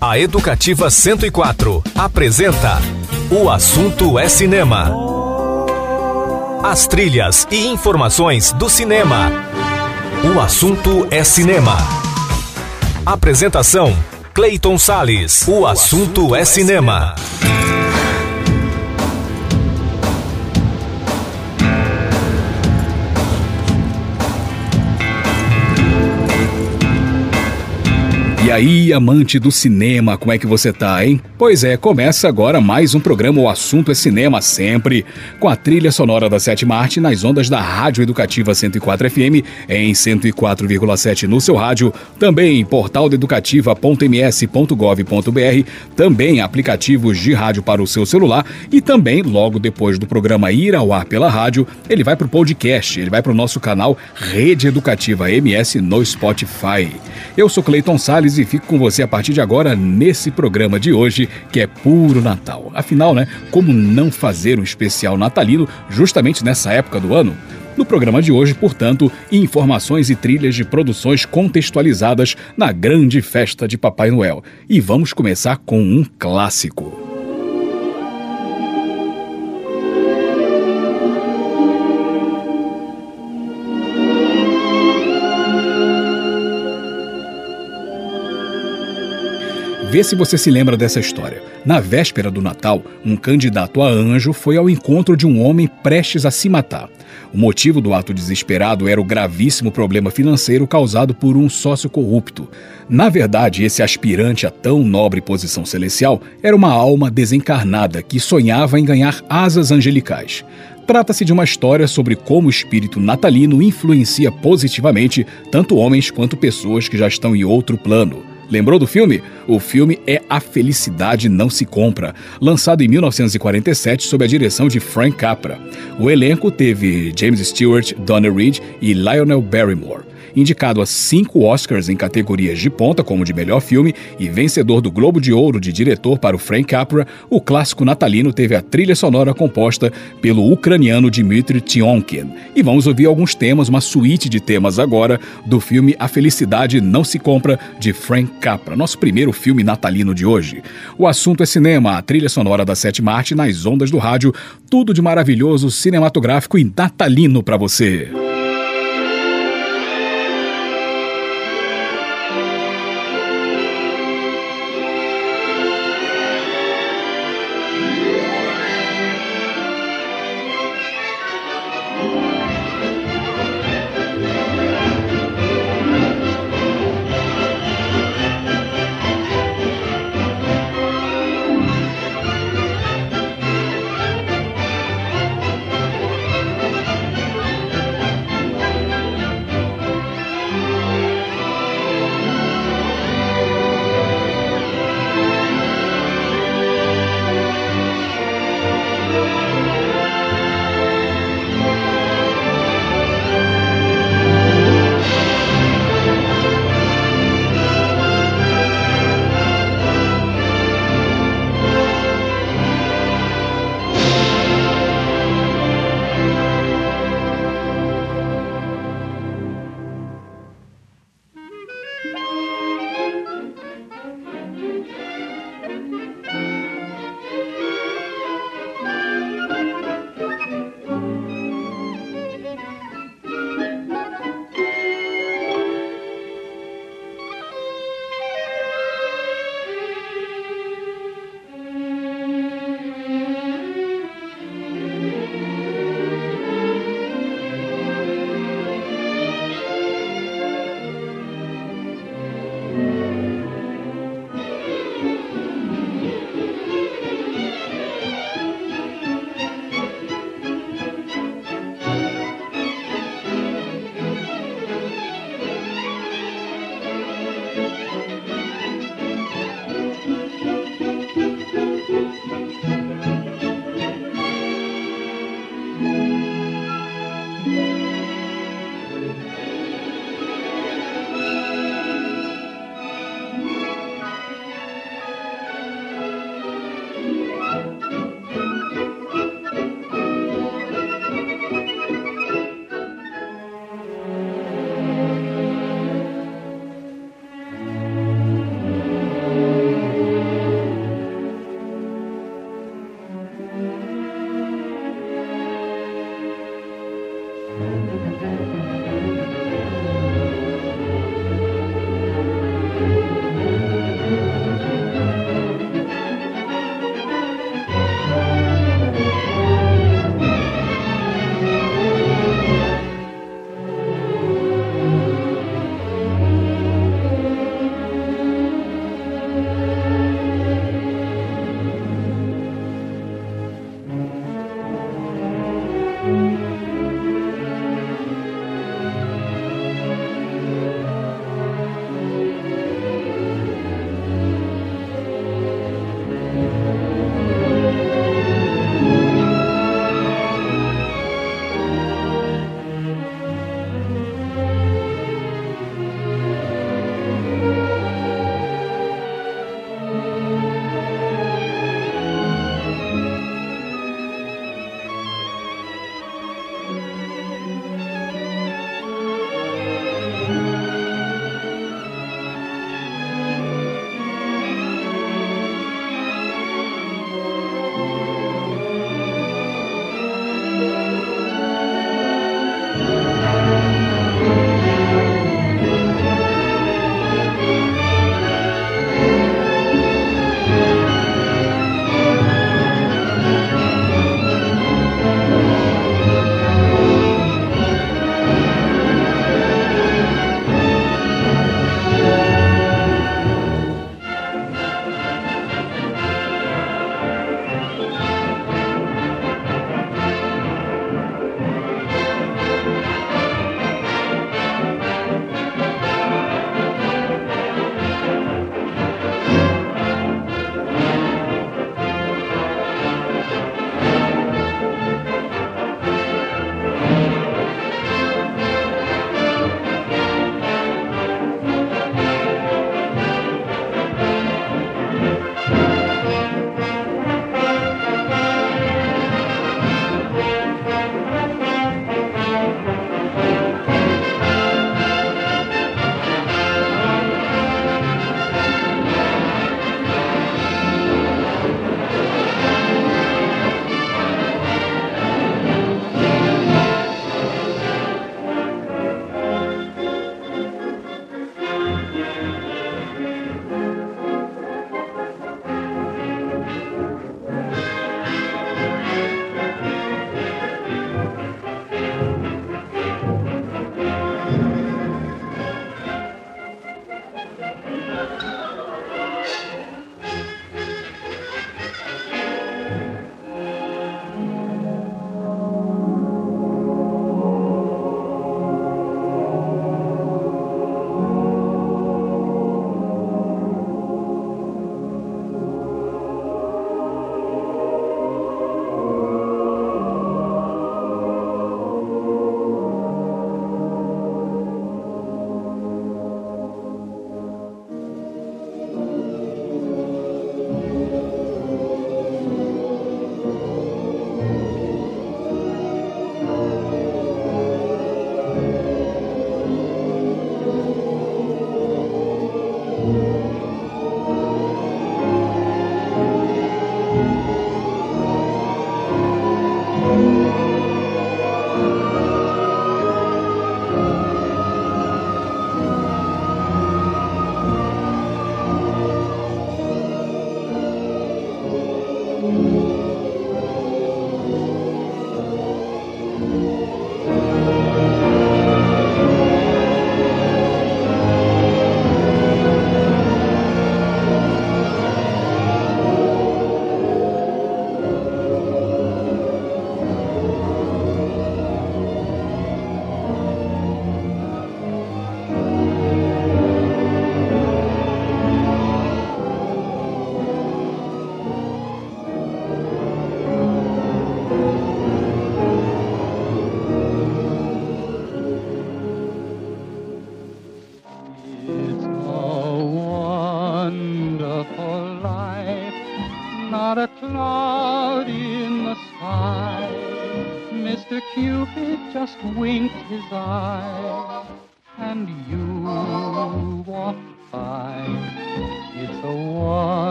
A Educativa 104 apresenta O Assunto é Cinema. As trilhas e informações do cinema. O Assunto é Cinema. Apresentação: Clayton Sales. O Assunto é Cinema. E aí, amante do cinema, como é que você tá, hein? Pois é, começa agora mais um programa O Assunto é Cinema Sempre, com a trilha sonora da Sétima Arte nas ondas da Rádio Educativa 104 FM, em 104,7 no seu rádio, também em portaldeducativa.ms.gov.br, também aplicativos de rádio para o seu celular e também, logo depois do programa ir ao ar pela rádio, ele vai para o podcast, ele vai para o nosso canal Rede Educativa MS no Spotify. Eu sou Cleiton Salles e fico com você a partir de agora nesse programa de hoje, que é puro Natal. Afinal, né, como não fazer um especial natalino justamente nessa época do ano? No programa de hoje, portanto, informações e trilhas de produções contextualizadas na grande festa de Papai Noel. E vamos começar com um clássico. Vê se você se lembra dessa história. Na véspera do Natal, um candidato a anjo foi ao encontro de um homem prestes a se matar. O motivo do ato desesperado era o gravíssimo problema financeiro causado por um sócio corrupto. Na verdade, esse aspirante a tão nobre posição celestial era uma alma desencarnada que sonhava em ganhar asas angelicais. Trata-se de uma história sobre como o espírito natalino influencia positivamente tanto homens quanto pessoas que já estão em outro plano. Lembrou do filme? O filme é A Felicidade Não Se Compra, lançado em 1947 sob a direção de Frank Capra. O elenco teve James Stewart, Donna Reed e Lionel Barrymore indicado a cinco Oscars em categorias de ponta, como de melhor filme, e vencedor do Globo de Ouro de diretor para o Frank Capra, o clássico natalino teve a trilha sonora composta pelo ucraniano Dmitry Tionkin. E vamos ouvir alguns temas, uma suíte de temas agora, do filme A Felicidade Não Se Compra, de Frank Capra, nosso primeiro filme natalino de hoje. O assunto é cinema, a trilha sonora da sétima arte nas ondas do rádio, tudo de maravilhoso, cinematográfico e natalino para você.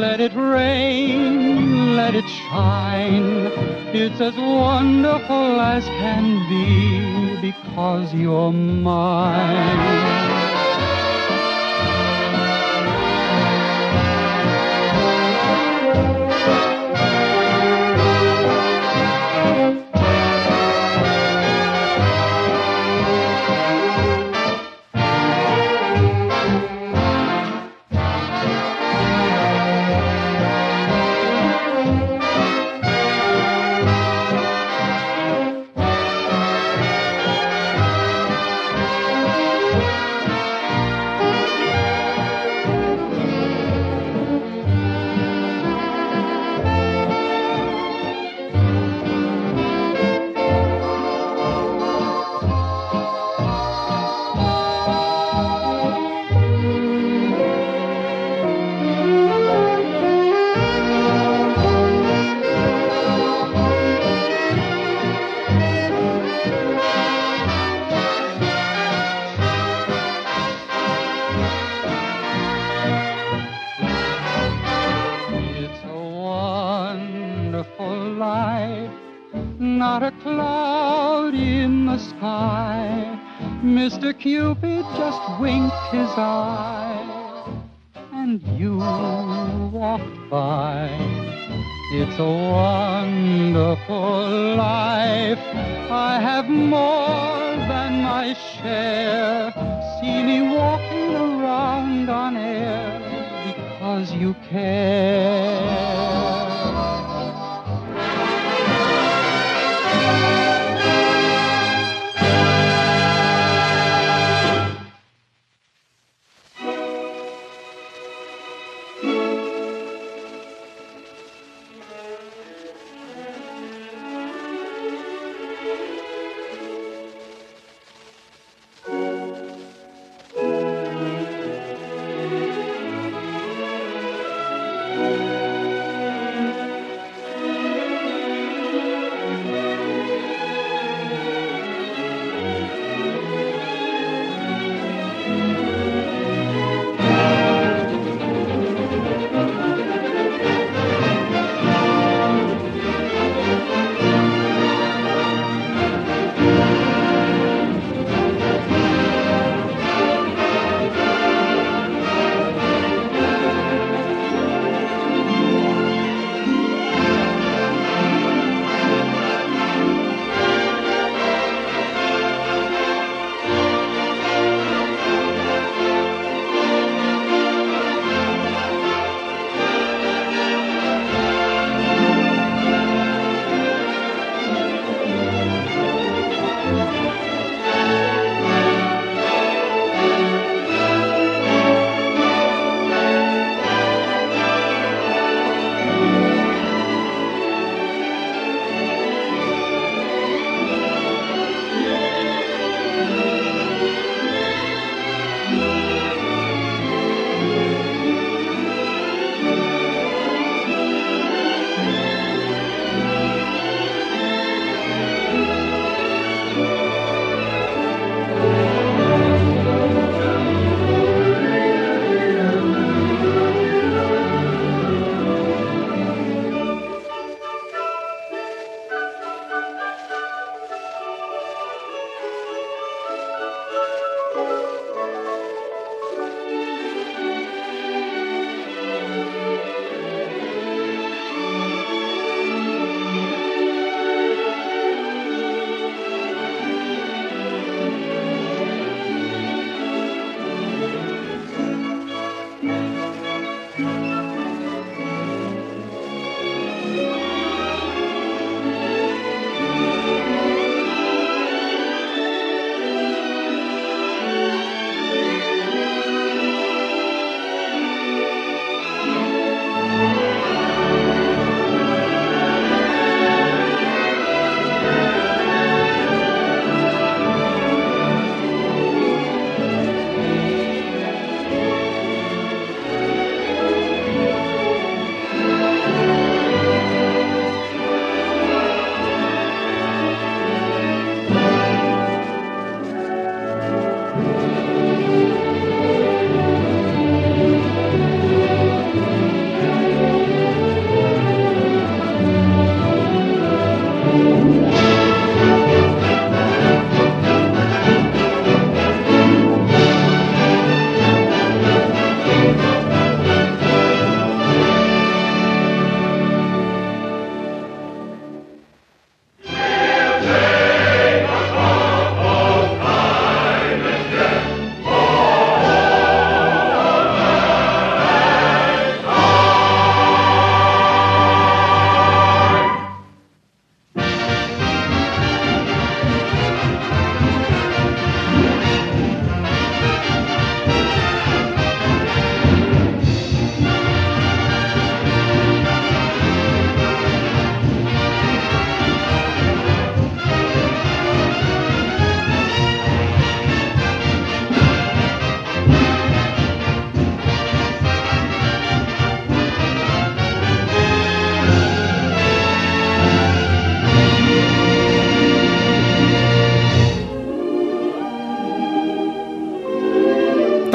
Let it rain, let it shine. It's as wonderful as can be because you're mine. i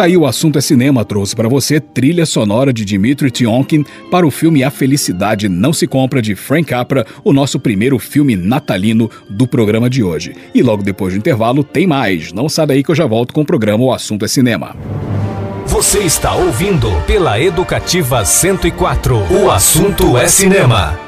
aí o assunto é cinema, trouxe para você trilha sonora de Dmitry Tionkin para o filme A Felicidade Não Se Compra de Frank Capra, o nosso primeiro filme natalino do programa de hoje. E logo depois do intervalo tem mais. Não sai daí que eu já volto com o programa O Assunto é Cinema. Você está ouvindo pela Educativa 104. O assunto é cinema.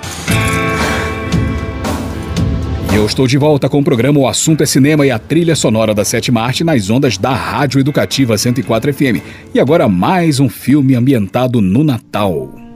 Eu estou de volta com o programa O Assunto é Cinema e a trilha sonora da sétima arte nas ondas da Rádio Educativa 104 FM. E agora mais um filme ambientado no Natal.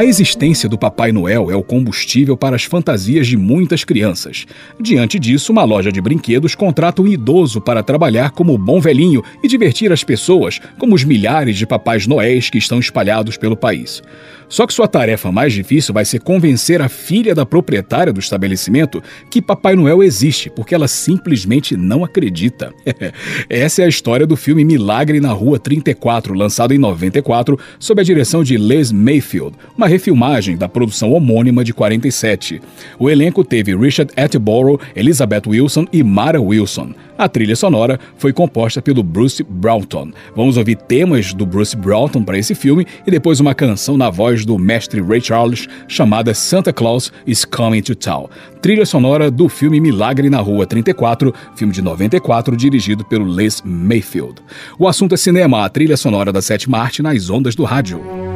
A existência do Papai Noel é o combustível para as fantasias de muitas crianças. Diante disso, uma loja de brinquedos contrata um idoso para trabalhar como bom velhinho e divertir as pessoas, como os milhares de Papais Noéis que estão espalhados pelo país. Só que sua tarefa mais difícil vai ser convencer a filha da proprietária do estabelecimento que Papai Noel existe, porque ela simplesmente não acredita. Essa é a história do filme Milagre na Rua 34, lançado em 94, sob a direção de Les Mayfield, uma refilmagem da produção homônima de 47. O elenco teve Richard Attenborough, Elizabeth Wilson e Mara Wilson. A trilha sonora foi composta pelo Bruce Broughton. Vamos ouvir temas do Bruce Broughton para esse filme e depois uma canção na voz do mestre Ray Charles chamada Santa Claus is Coming to Town. Trilha sonora do filme Milagre na Rua 34, filme de 94, dirigido pelo Les Mayfield. O assunto é cinema, a trilha sonora da sétima arte nas ondas do rádio.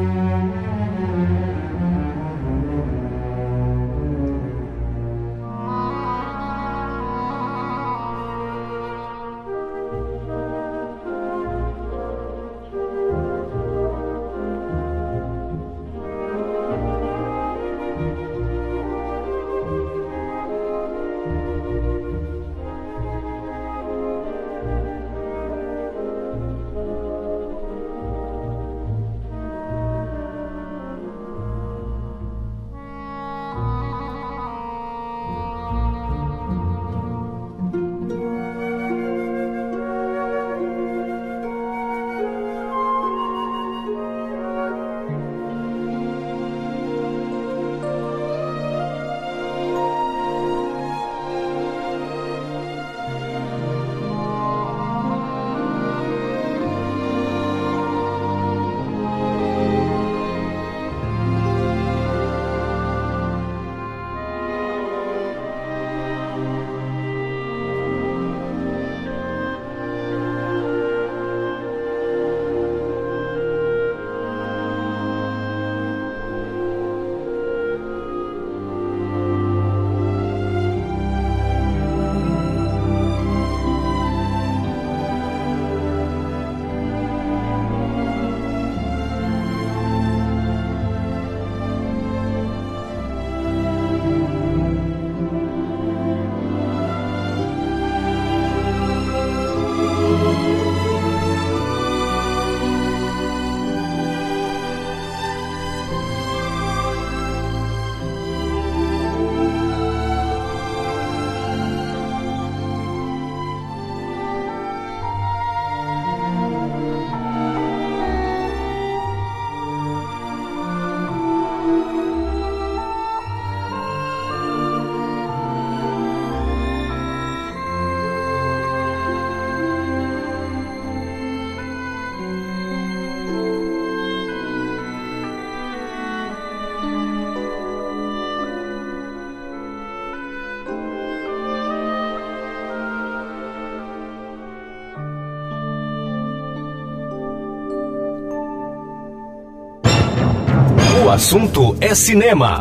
Assunto é cinema.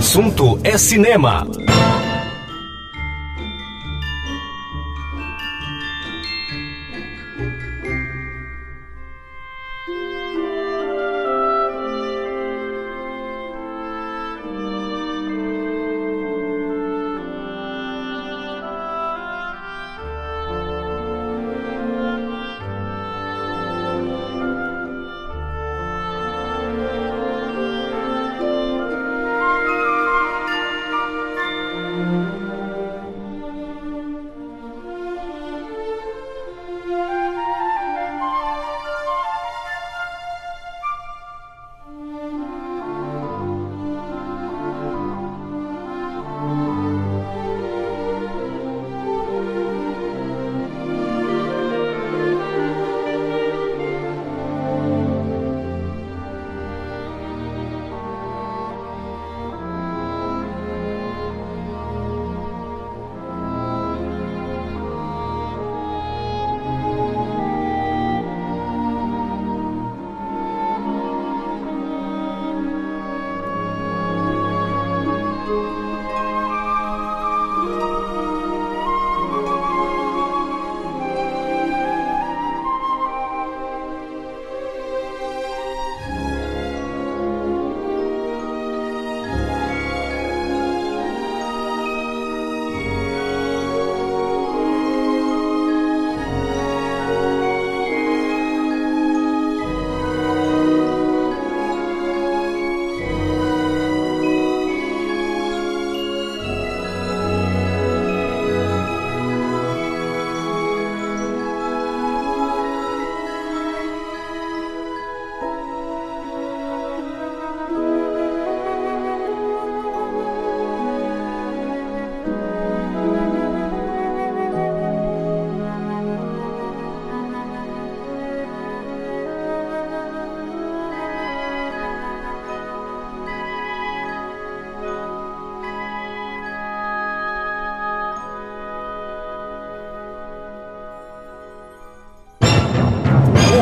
Assunto é cinema.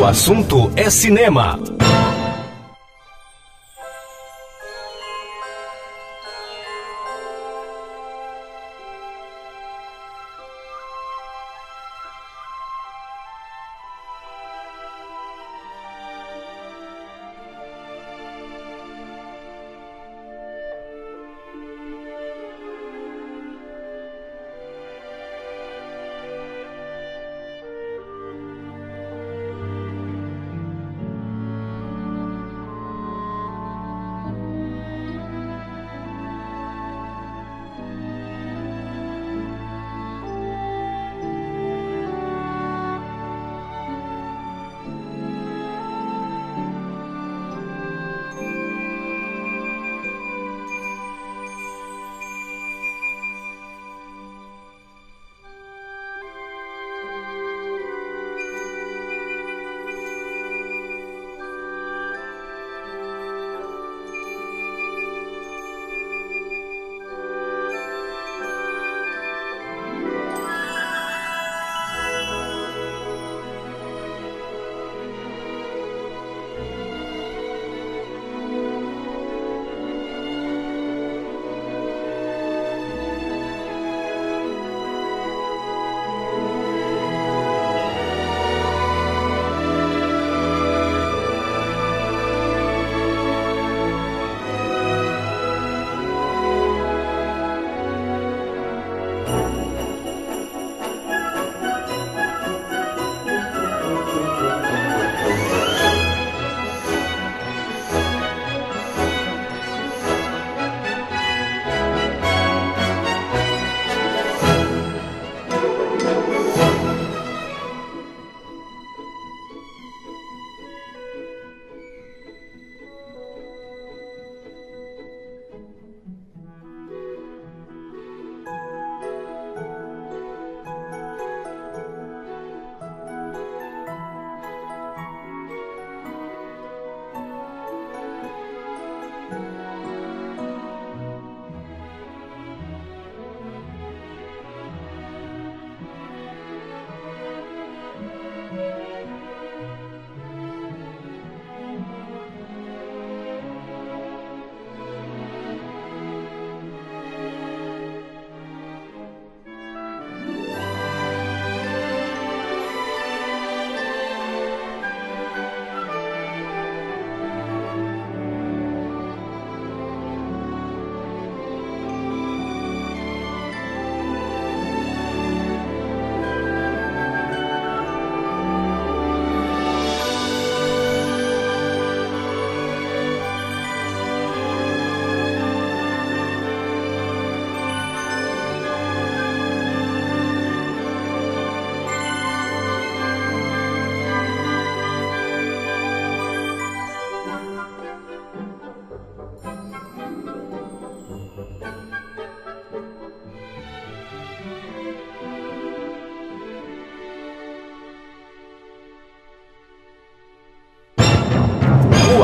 Assunto é cinema.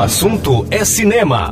Assunto é cinema.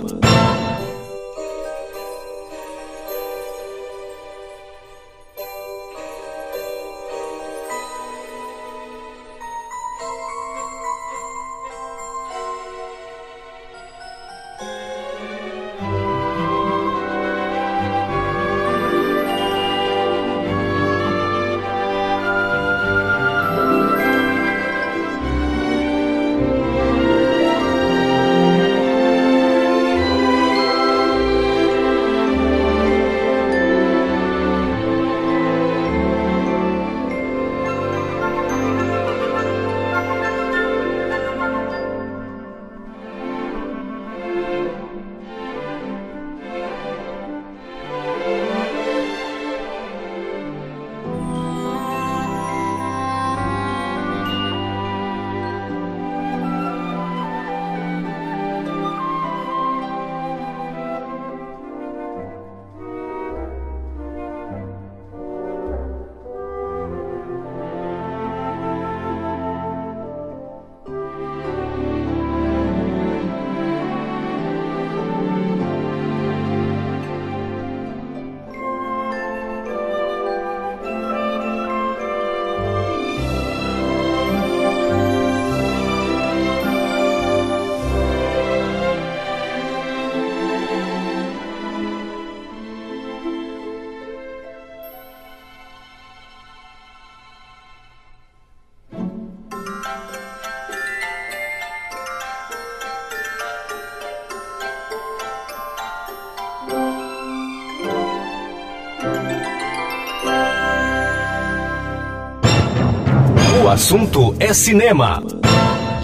Assunto é cinema.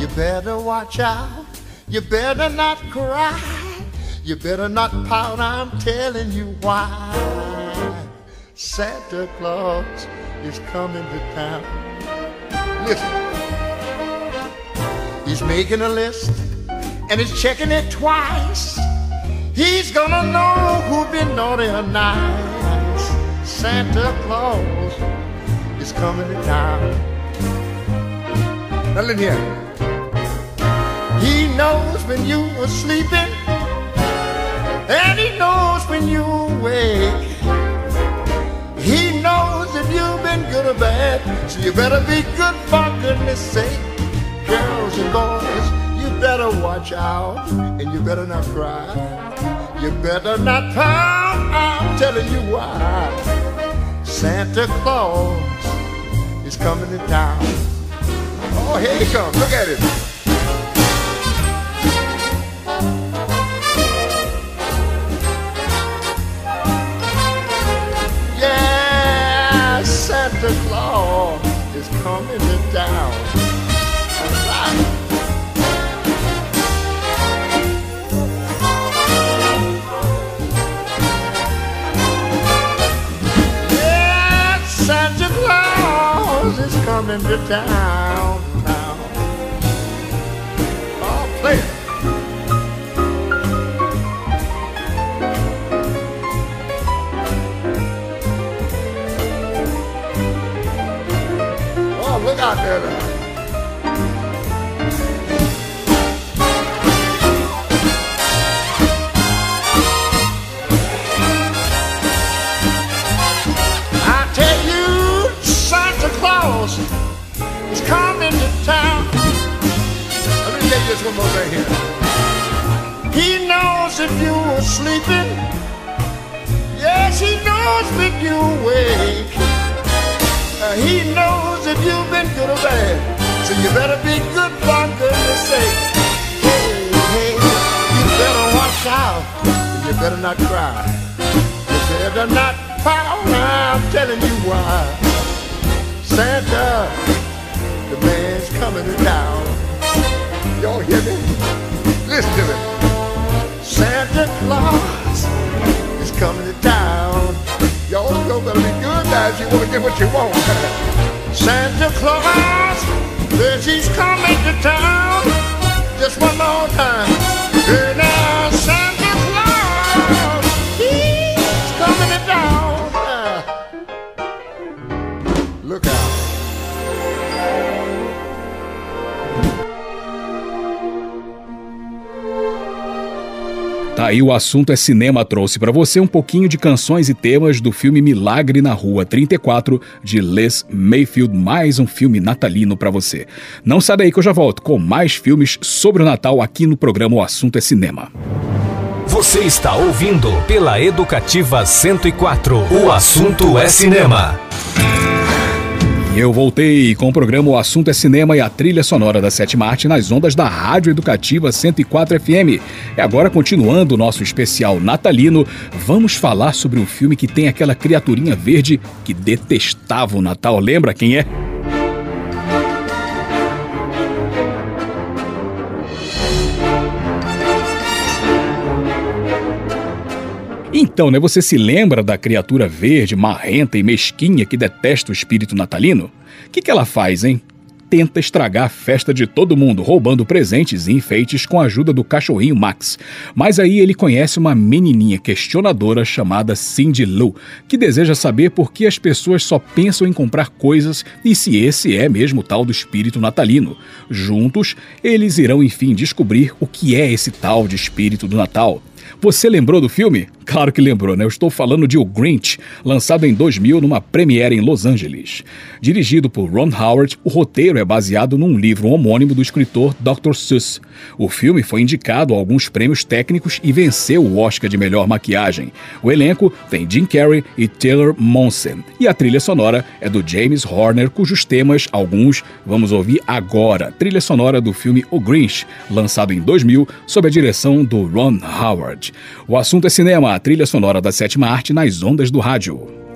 You better watch out. You better not cry. You better not pout. I'm telling you why. Santa Claus is coming to town. Listen. He's making a list and he's checking it twice. He's gonna know who's been naughty or nice. Santa Claus is coming to town. Now listen here. He knows when you are sleeping, and he knows when you awake. He knows if you've been good or bad, so you better be good for goodness sake. Girls and boys, you better watch out, and you better not cry. You better not pout, I'm telling you why. Santa Claus is coming to town. Oh, here he comes. Look at him. Yeah, Santa Claus is coming to town. Yeah, Santa Claus is coming to town out there now. I tell you, Santa Claus is coming to town. Let me you this one more thing here. He knows if you were sleeping. Yes, he knows when you awake. Uh, he knows if you've been good or bad. So you better be good for goodness sake. Hey, hey, you better watch out. You better not cry. You better not pout. I'm telling you why. Santa, the man's coming to town. Y'all hear me? Listen to me. Santa Claus is coming to town. Y'all, y'all better be good now if you want to get what you want. Santa Claus says he's coming to town. Just one more time. Here now, Tá aí o assunto é cinema trouxe para você um pouquinho de canções e temas do filme Milagre na Rua 34 de Les Mayfield, mais um filme natalino para você. Não sai daí que eu já volto com mais filmes sobre o Natal aqui no programa O Assunto é Cinema. Você está ouvindo pela Educativa 104. O assunto é cinema. Eu voltei com o programa O Assunto é Cinema e a trilha sonora da Sétima Arte nas ondas da Rádio Educativa 104 FM. E agora, continuando o nosso especial natalino, vamos falar sobre um filme que tem aquela criaturinha verde que detestava o Natal. Lembra quem é? Então, né, você se lembra da criatura verde, marrenta e mesquinha que detesta o espírito natalino? O que, que ela faz, hein? Tenta estragar a festa de todo mundo, roubando presentes e enfeites com a ajuda do cachorrinho Max. Mas aí ele conhece uma menininha questionadora chamada Cindy Lou, que deseja saber por que as pessoas só pensam em comprar coisas e se esse é mesmo o tal do espírito natalino. Juntos, eles irão enfim descobrir o que é esse tal de espírito do Natal. Você lembrou do filme? Claro que lembrou, né? Eu estou falando de O Grinch, lançado em 2000 numa premiere em Los Angeles. Dirigido por Ron Howard, o roteiro é baseado num livro homônimo do escritor Dr. Seuss. O filme foi indicado a alguns prêmios técnicos e venceu o Oscar de melhor maquiagem. O elenco tem Jim Carrey e Taylor Monson. E a trilha sonora é do James Horner, cujos temas, alguns, vamos ouvir agora. Trilha sonora do filme O Grinch, lançado em 2000, sob a direção do Ron Howard. O assunto é cinema a trilha sonora da sétima arte nas ondas do rádio.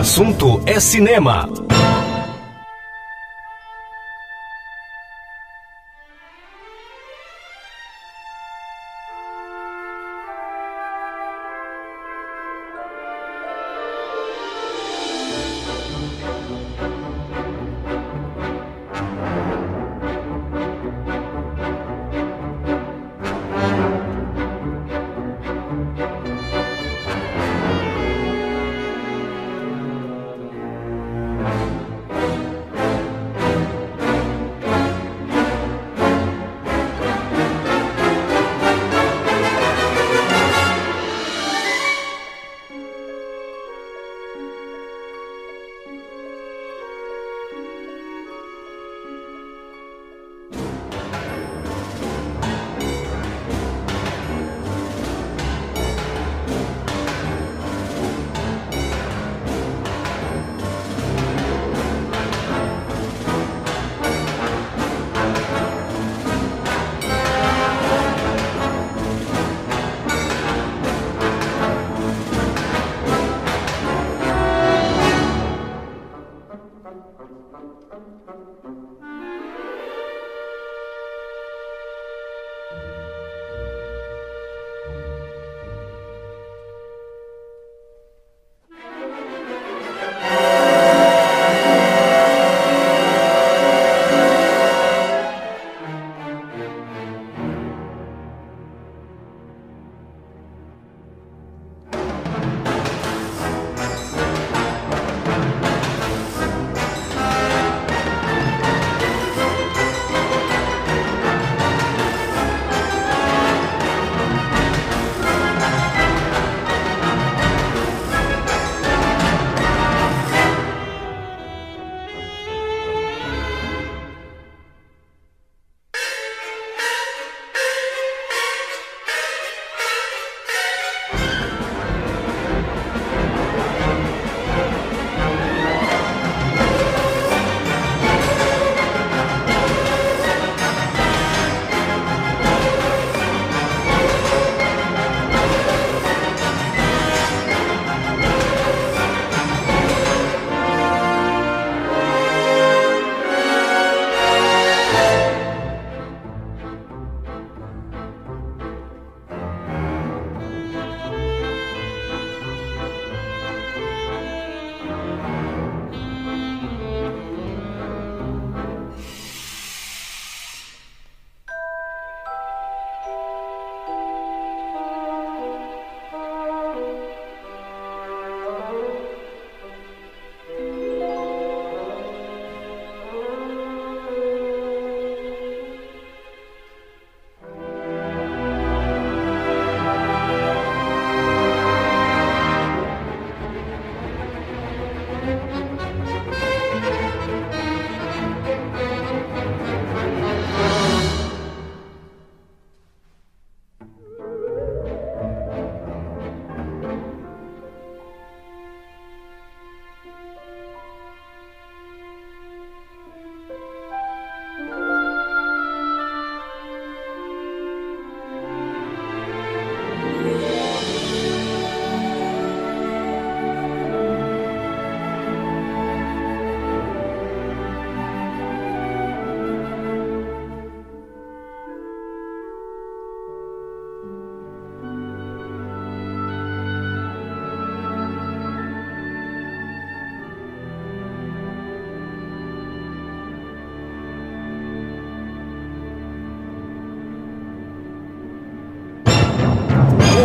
Assunto é cinema.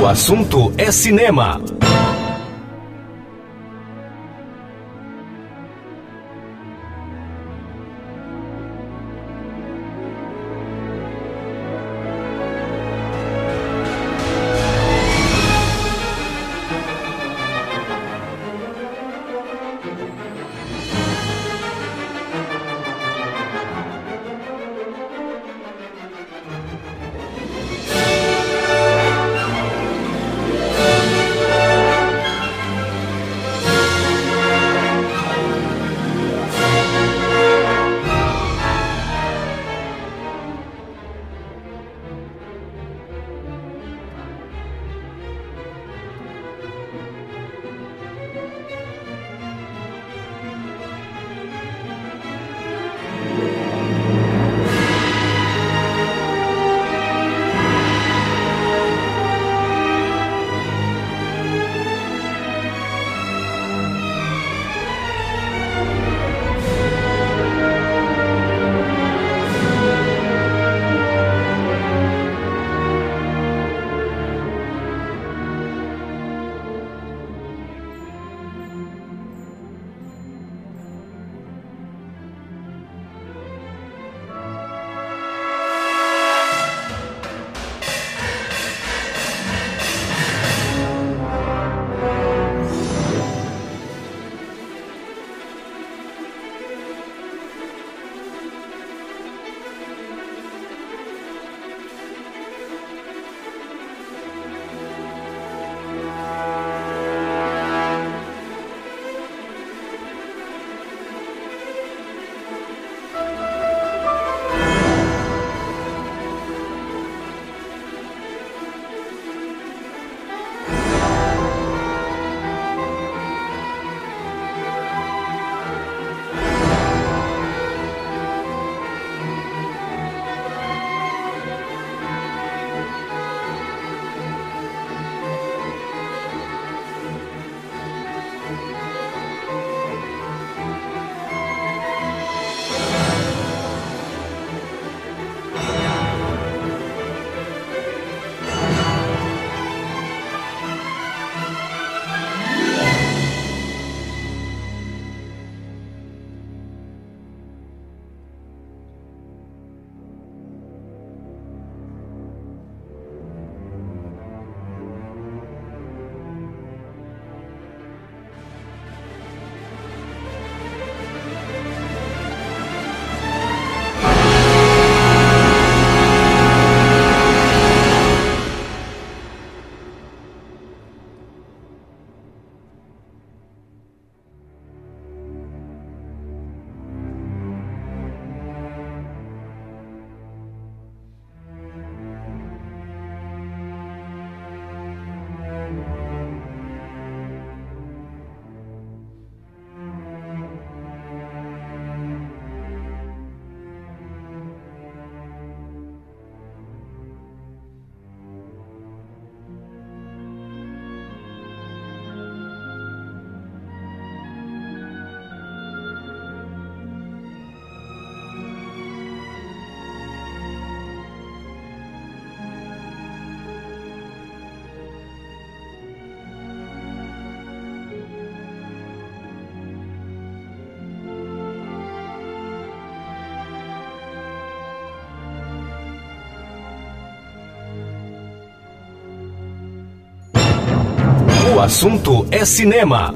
O assunto é cinema. Assunto é cinema.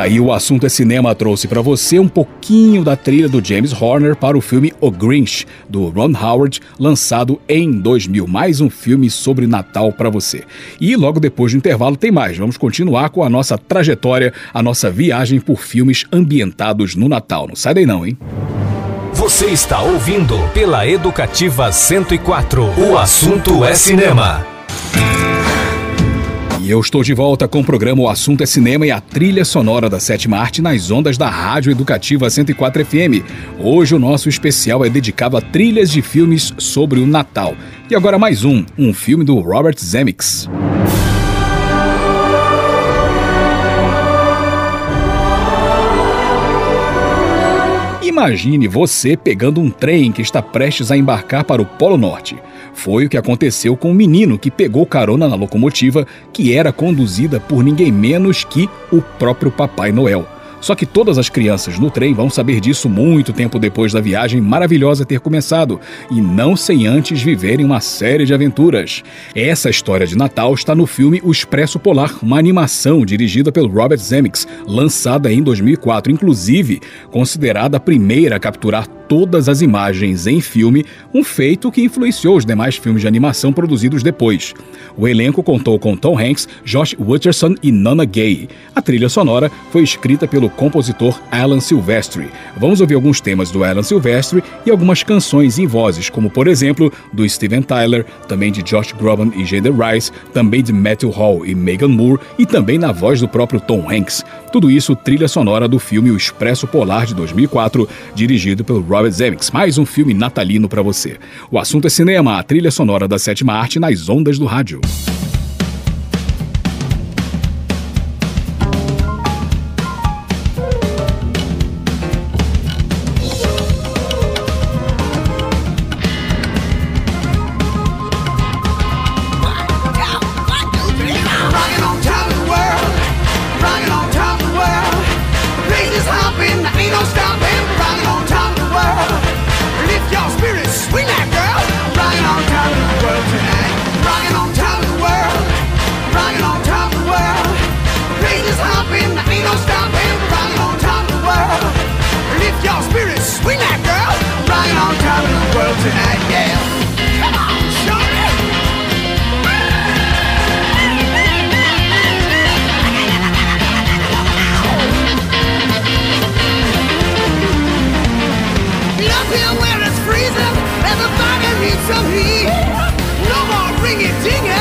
Aí o assunto é cinema trouxe para você um pouquinho da trilha do James Horner para o filme O Grinch do Ron Howard, lançado em 2000. Mais um filme sobre Natal para você. E logo depois do intervalo tem mais. Vamos continuar com a nossa trajetória, a nossa viagem por filmes ambientados no Natal. Não sai daí não, hein? Você está ouvindo pela Educativa 104. O assunto é cinema. Eu estou de volta com o programa O Assunto é Cinema e a trilha sonora da sétima arte nas ondas da Rádio Educativa 104 FM. Hoje o nosso especial é dedicado a trilhas de filmes sobre o Natal. E agora mais um, um filme do Robert Zemeckis. Imagine você pegando um trem que está prestes a embarcar para o Polo Norte. Foi o que aconteceu com um menino que pegou carona na locomotiva que era conduzida por ninguém menos que o próprio Papai Noel. Só que todas as crianças no trem vão saber disso muito tempo depois da viagem maravilhosa ter começado, e não sem antes viverem uma série de aventuras. Essa história de Natal está no filme O Expresso Polar, uma animação dirigida pelo Robert Zemeckis, lançada em 2004, inclusive considerada a primeira a capturar todas as imagens em filme, um feito que influenciou os demais filmes de animação produzidos depois. O elenco contou com Tom Hanks, Josh Hutcherson e Nana Gay. A trilha sonora foi escrita pelo compositor Alan Silvestri. Vamos ouvir alguns temas do Alan Silvestri e algumas canções em vozes, como por exemplo do Steven Tyler, também de Josh Groban e Jaden Rice, também de Matthew Hall e Megan Moore e também na voz do próprio Tom Hanks. Tudo isso trilha sonora do filme O Expresso Polar de 2004, dirigido pelo Robert Zemeckis, mais um filme natalino para você. O assunto é cinema, a trilha sonora da sétima arte nas ondas do rádio. no more ringing ding.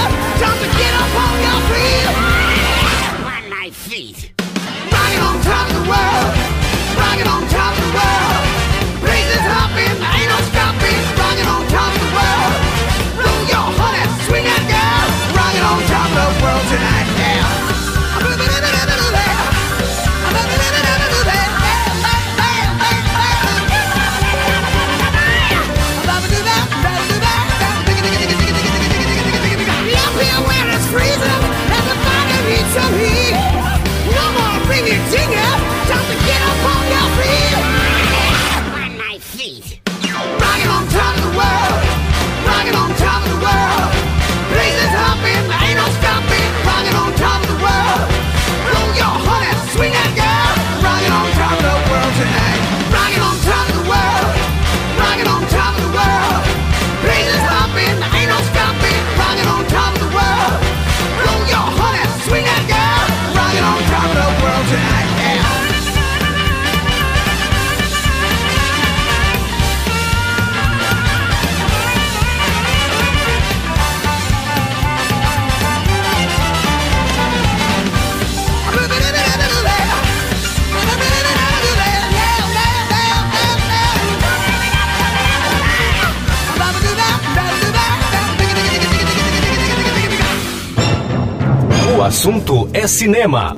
Assunto é cinema.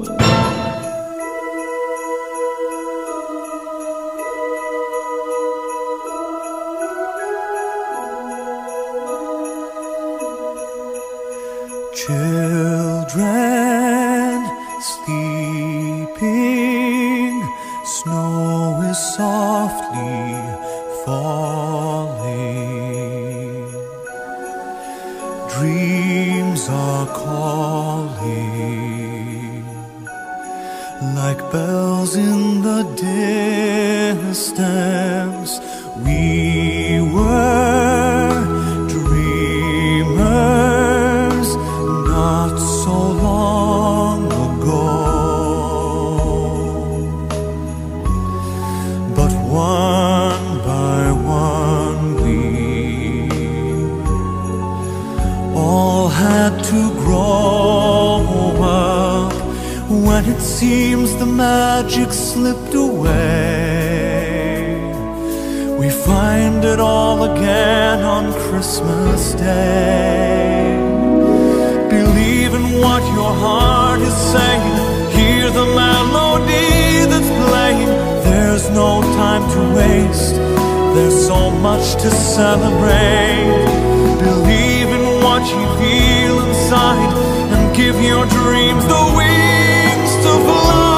Time to waste. There's so much to celebrate. Believe in what you feel inside and give your dreams the wings to fly.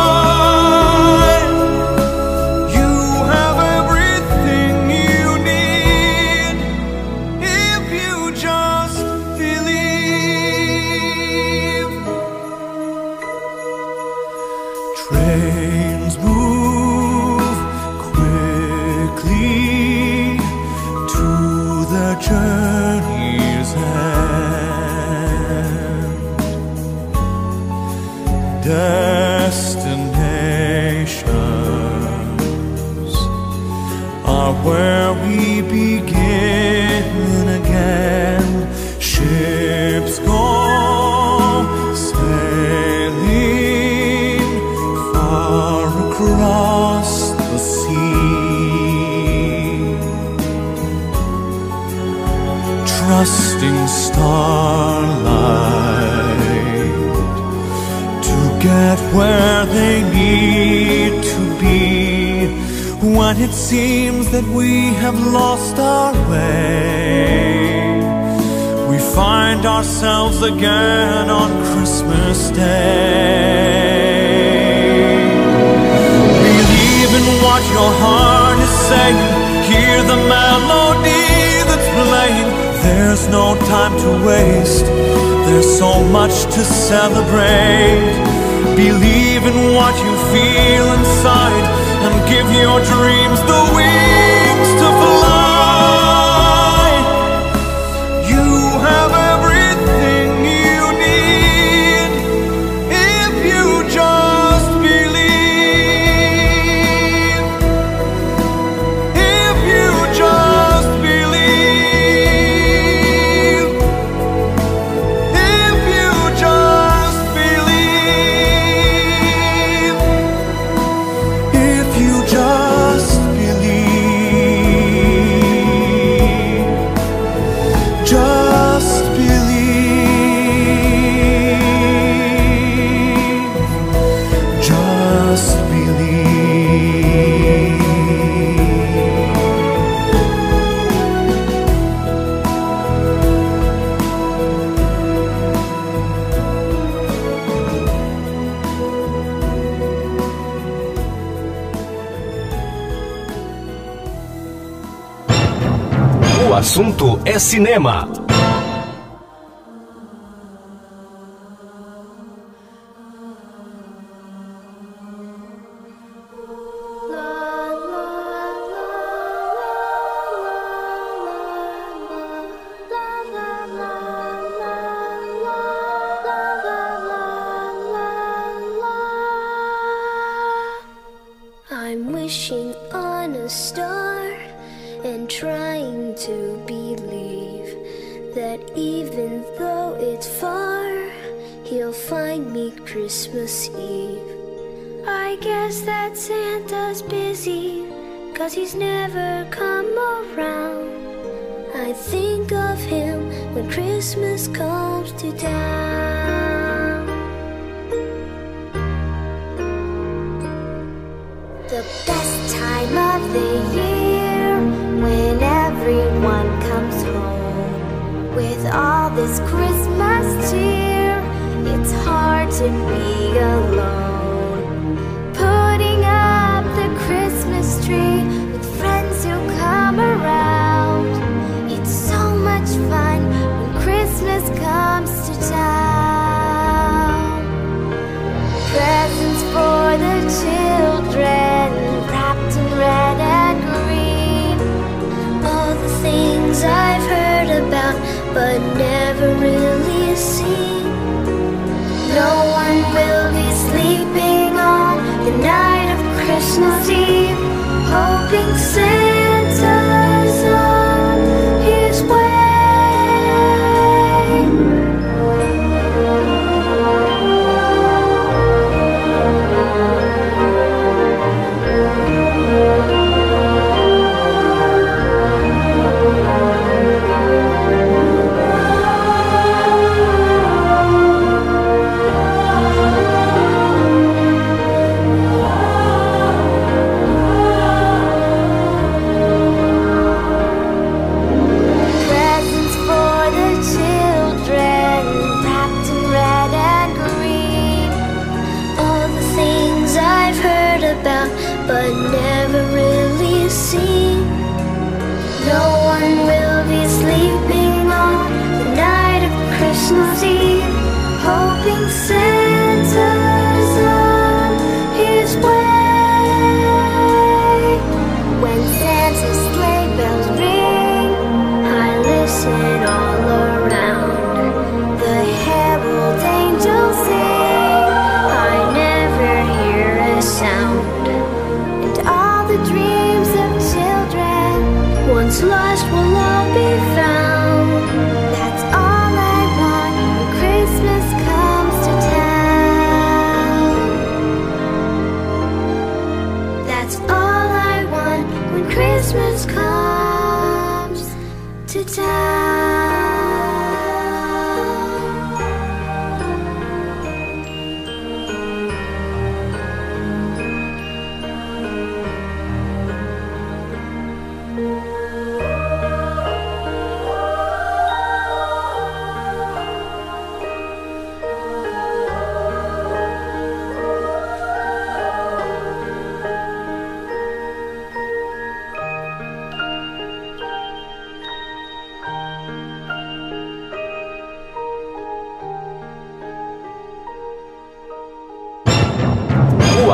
Starlight to get where they need to be. When it seems that we have lost our way, we find ourselves again on Christmas Day. Believe in what your heart is saying. Hear the melody that's playing. There's no time to waste. There's so much to celebrate. Believe in what you feel inside and give your dreams the wings assunto é cinema. Santa's busy, cause he's never come around. I think of him when Christmas comes to town. The best time of the year when everyone comes home with all this Christmas cheer. It's hard to be alone. It's not.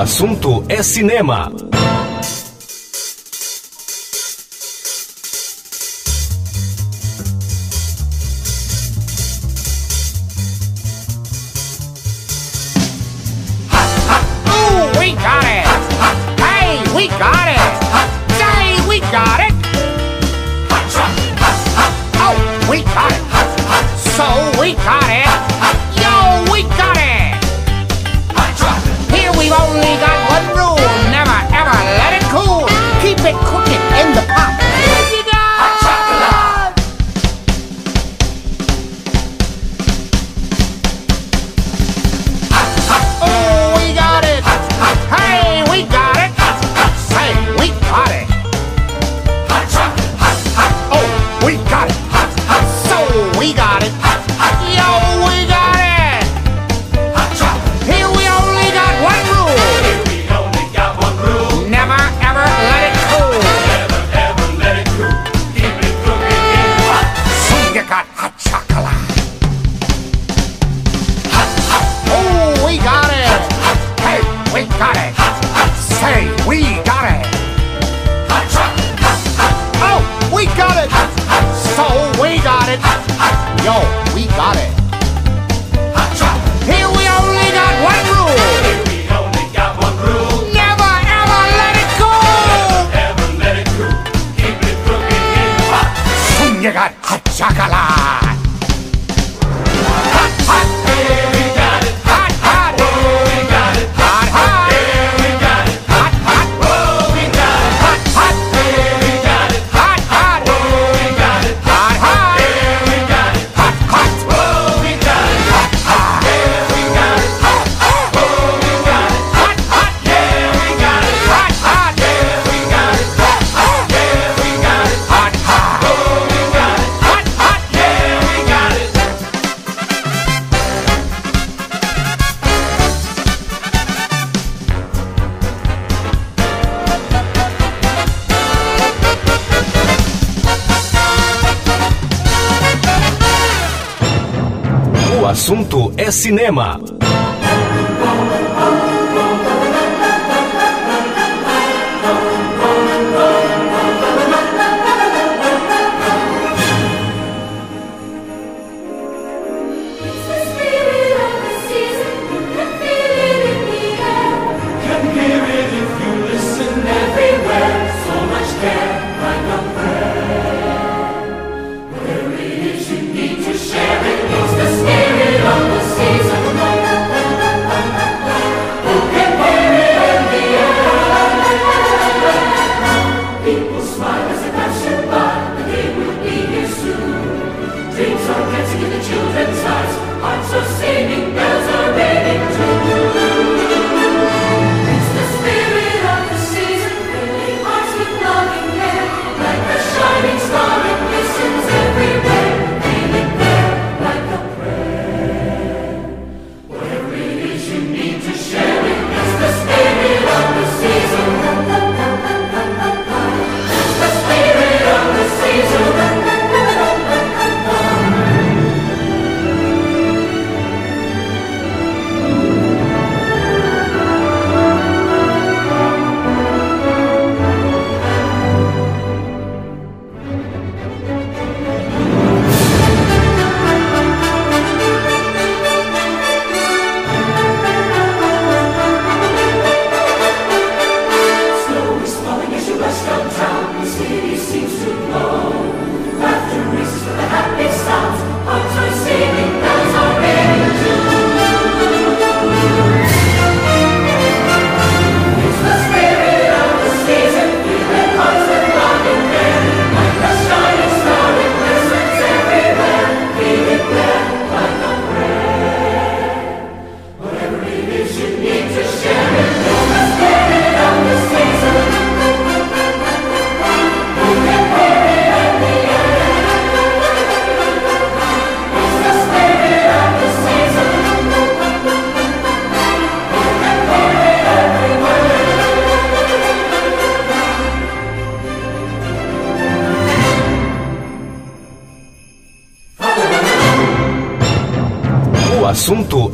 Assunto é cinema. Cinema.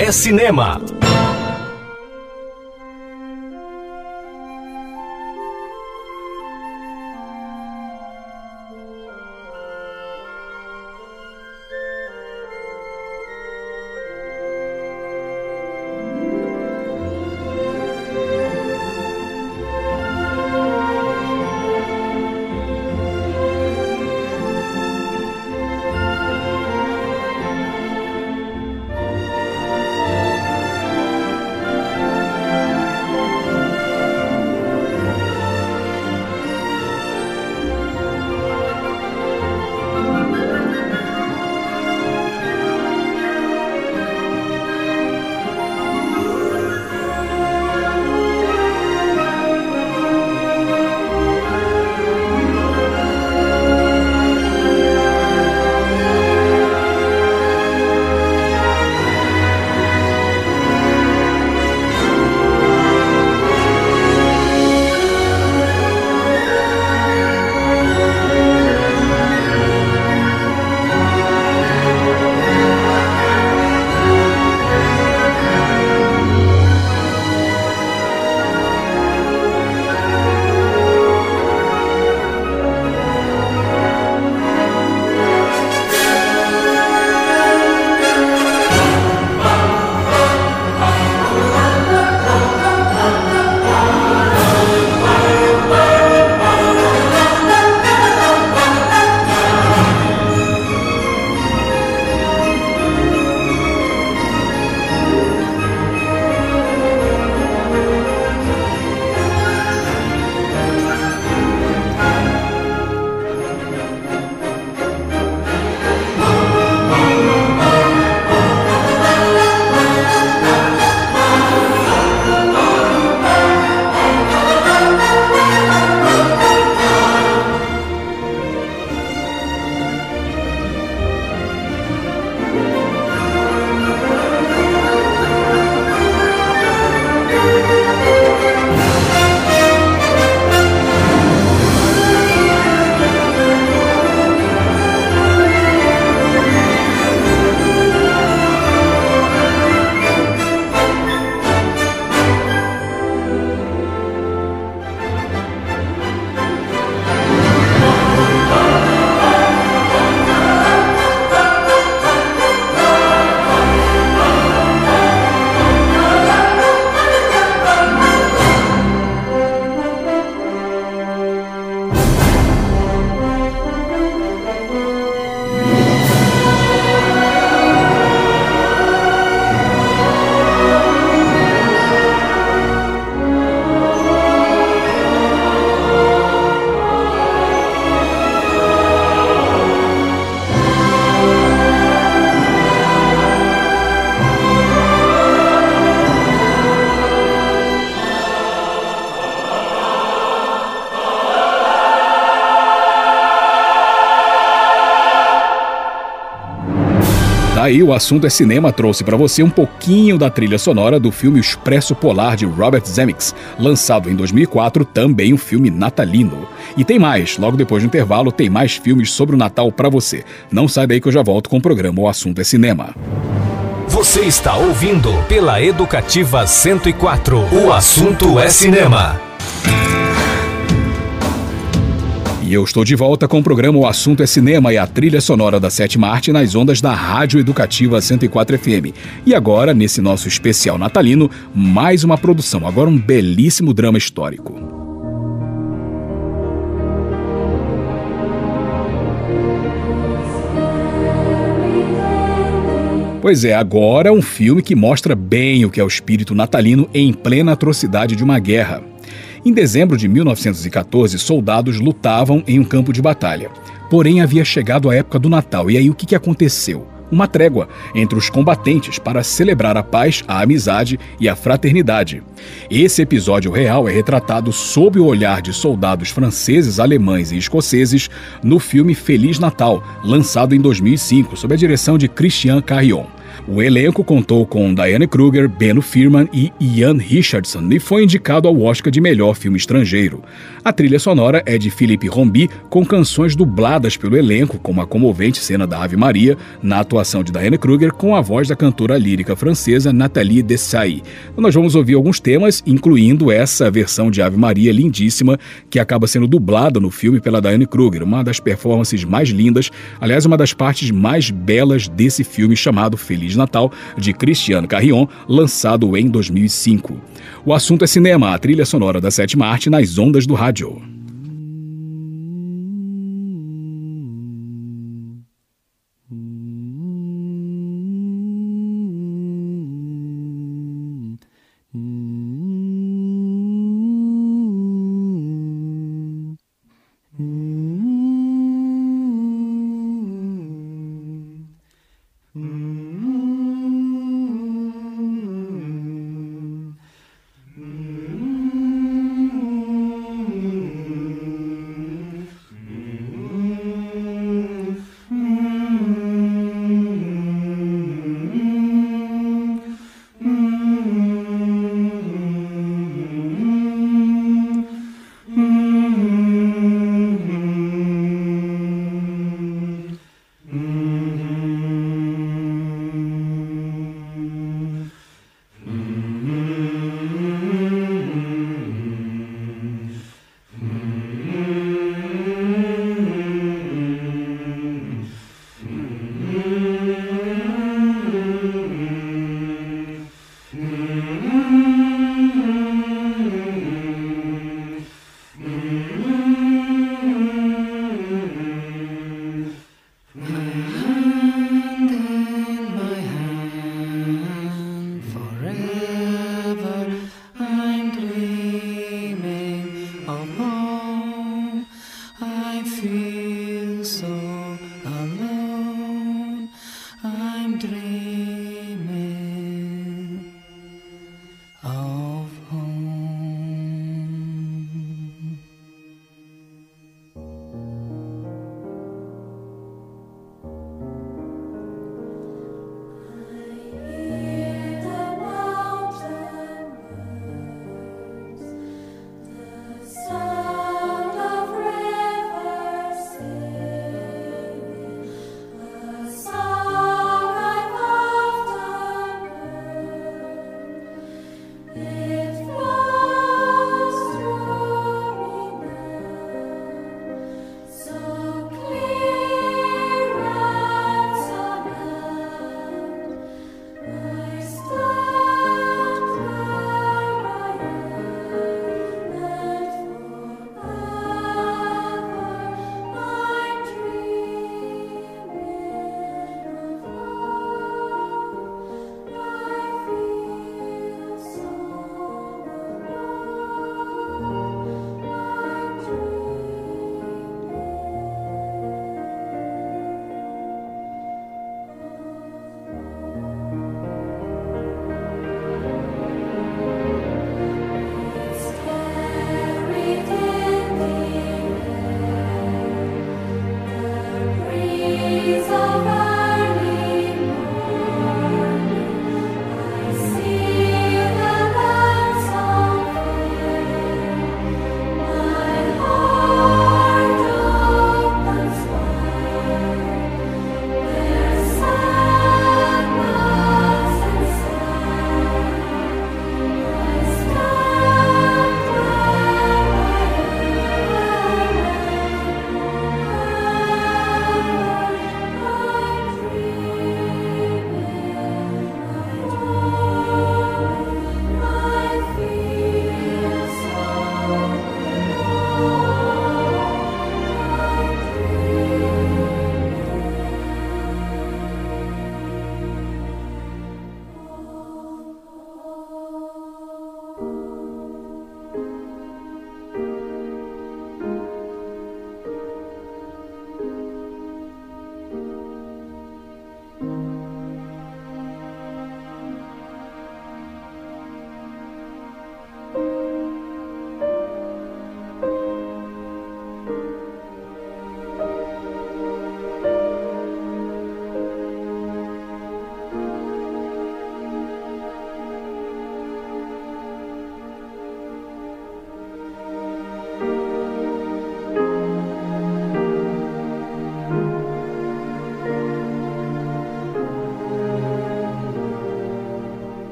É cinema. O assunto é cinema trouxe para você um pouquinho da trilha sonora do filme Expresso Polar de Robert Zemeckis, lançado em 2004, também um filme natalino. E tem mais, logo depois do intervalo tem mais filmes sobre o Natal para você. Não sai daí que eu já volto com o programa O Assunto é Cinema. Você está ouvindo pela Educativa 104. O assunto é cinema. E eu estou de volta com o programa O Assunto é Cinema e a trilha sonora da Sétima Arte nas ondas da Rádio Educativa 104 FM. E agora, nesse nosso especial natalino, mais uma produção, agora um belíssimo drama histórico. Pois é, agora um filme que mostra bem o que é o espírito natalino em plena atrocidade de uma guerra. Em dezembro de 1914, soldados lutavam em um campo de batalha. Porém, havia chegado a época do Natal. E aí, o que, que aconteceu? Uma trégua entre os combatentes para celebrar a paz, a amizade e a fraternidade. Esse episódio real é retratado sob o olhar de soldados franceses, alemães e escoceses no filme Feliz Natal, lançado em 2005, sob a direção de Christian Carrion. O elenco contou com Diane Kruger, Beno Firman e Ian Richardson e foi indicado ao Oscar de melhor filme estrangeiro. A trilha sonora é de Philippe Rombi, com canções dubladas pelo elenco, como a comovente cena da Ave Maria, na atuação de Diane Kruger, com a voz da cantora lírica francesa Nathalie Dessay. Nós vamos ouvir alguns temas, incluindo essa versão de Ave Maria lindíssima, que acaba sendo dublada no filme pela Diane Kruger, uma das performances mais lindas, aliás, uma das partes mais belas desse filme chamado Feliz Natal, de Christiane Carrion, lançado em 2005. O assunto é cinema, a trilha sonora da sétima arte nas ondas do rádio.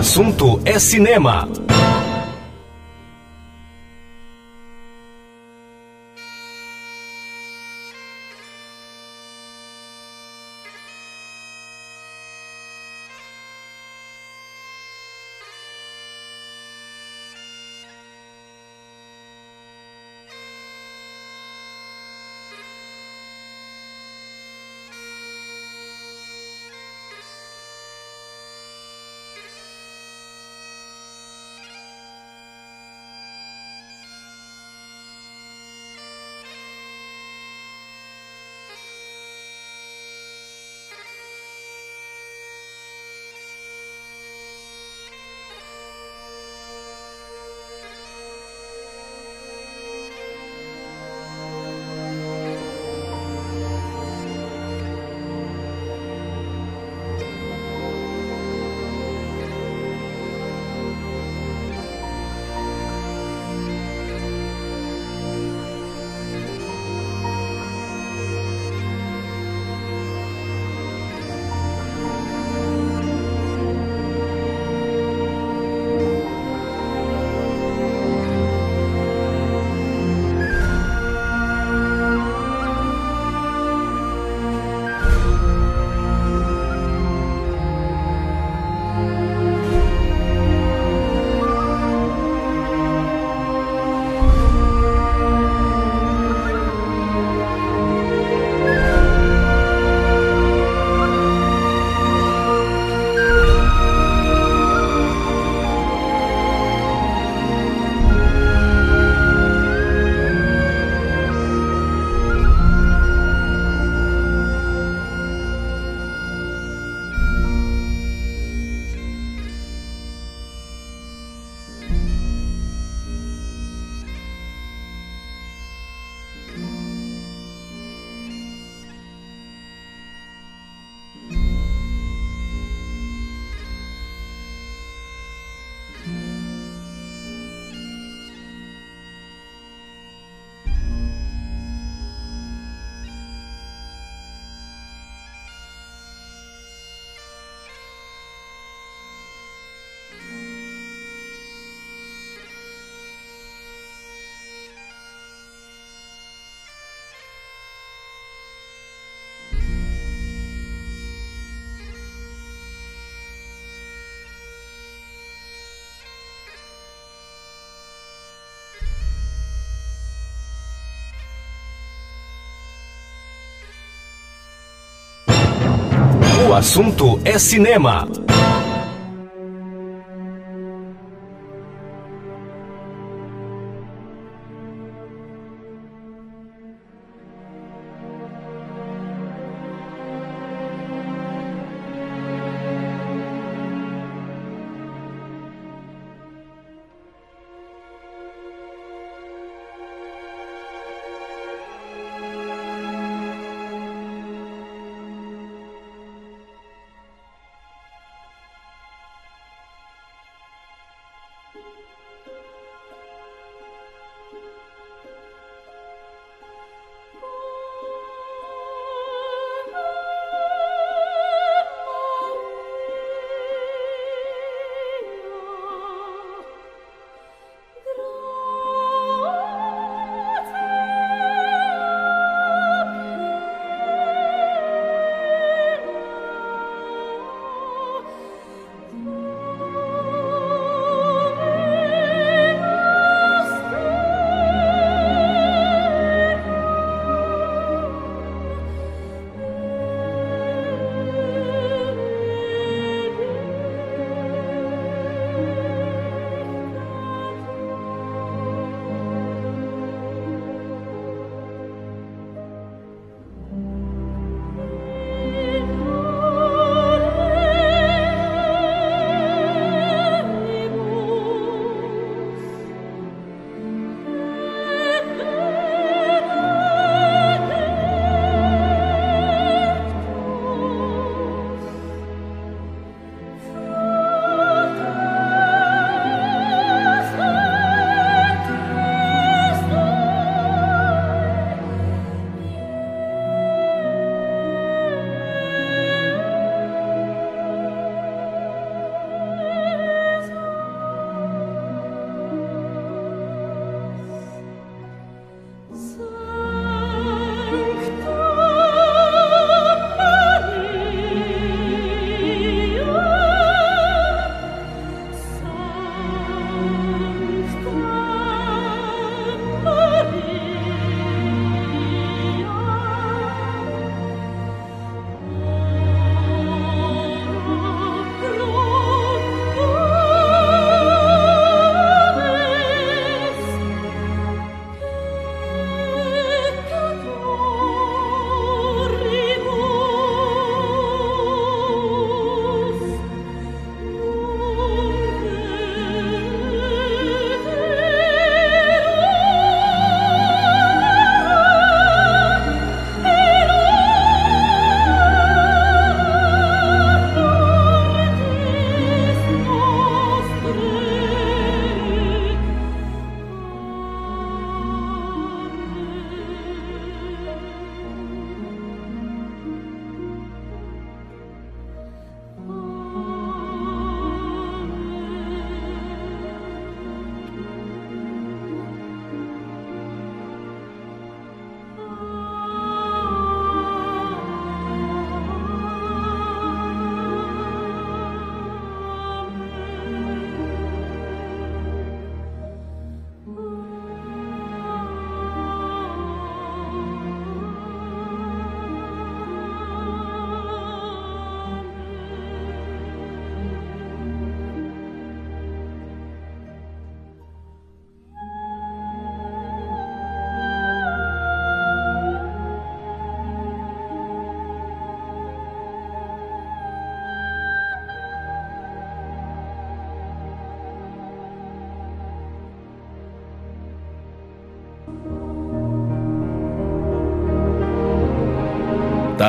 Assunto é cinema. Assunto é cinema.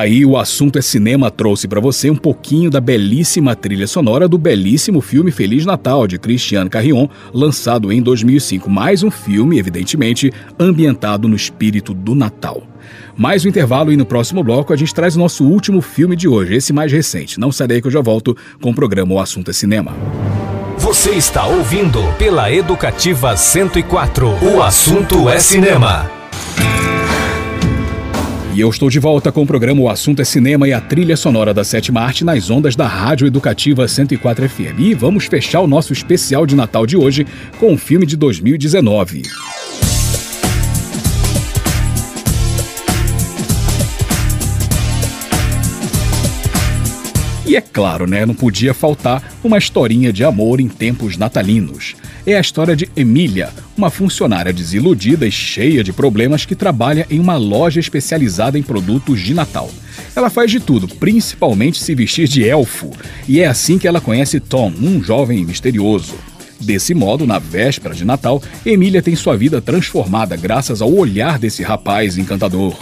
Daí o assunto é cinema trouxe para você um pouquinho da belíssima trilha sonora do belíssimo filme Feliz Natal de Christian Carrion, lançado em 2005. Mais um filme, evidentemente, ambientado no espírito do Natal. Mais um intervalo e no próximo bloco a gente traz o nosso último filme de hoje, esse mais recente. Não sai daí que eu já volto com o programa O Assunto é Cinema. Você está ouvindo pela Educativa 104. O assunto é cinema. E eu estou de volta com o programa O Assunto é Cinema e a trilha sonora da sétima arte nas ondas da Rádio Educativa 104 FM. E vamos fechar o nosso especial de Natal de hoje com um filme de 2019. E é claro, né, não podia faltar uma historinha de amor em tempos natalinos. É a história de Emília, uma funcionária desiludida e cheia de problemas que trabalha em uma loja especializada em produtos de Natal. Ela faz de tudo, principalmente se vestir de elfo, e é assim que ela conhece Tom, um jovem misterioso. Desse modo, na véspera de Natal, Emília tem sua vida transformada graças ao olhar desse rapaz encantador.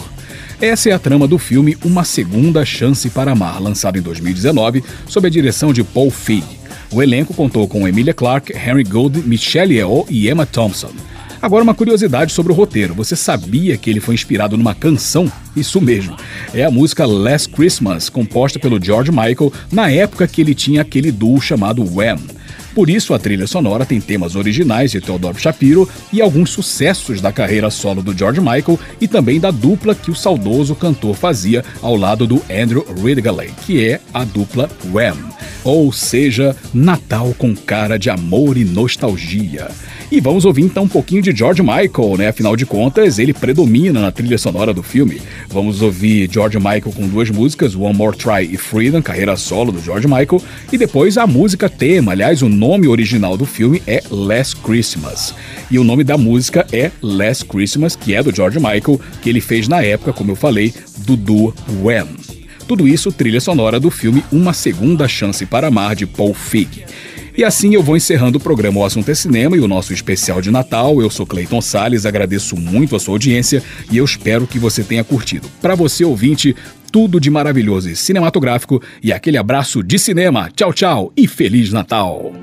Essa é a trama do filme Uma Segunda Chance para Amar, lançado em 2019, sob a direção de Paul Feig. O elenco contou com Emilia Clarke, Henry Gold, Michelle Yeoh e Emma Thompson. Agora uma curiosidade sobre o roteiro. Você sabia que ele foi inspirado numa canção? Isso mesmo. É a música Last Christmas, composta pelo George Michael na época que ele tinha aquele duo chamado Wham. Por isso, a trilha sonora tem temas originais de Theodore Shapiro e alguns sucessos da carreira solo do George Michael e também da dupla que o saudoso cantor fazia ao lado do Andrew Ridgeley, que é a dupla Wham. Ou seja, Natal com cara de amor e nostalgia. E vamos ouvir então um pouquinho de George Michael, né? Afinal de contas, ele predomina na trilha sonora do filme. Vamos ouvir George Michael com duas músicas, One More Try e Freedom, carreira solo do George Michael, e depois a música tema. Aliás, o nome original do filme é Last Christmas. E o nome da música é Last Christmas, que é do George Michael, que ele fez na época, como eu falei, do duo Wham. Tudo isso trilha sonora do filme Uma Segunda Chance para Amar, de Paul Feig. E assim eu vou encerrando o programa O Assunto é Cinema e o nosso especial de Natal. Eu sou Cleiton Sales, agradeço muito a sua audiência e eu espero que você tenha curtido. Para você ouvinte, tudo de maravilhoso e cinematográfico e aquele abraço de cinema. Tchau, tchau e feliz Natal.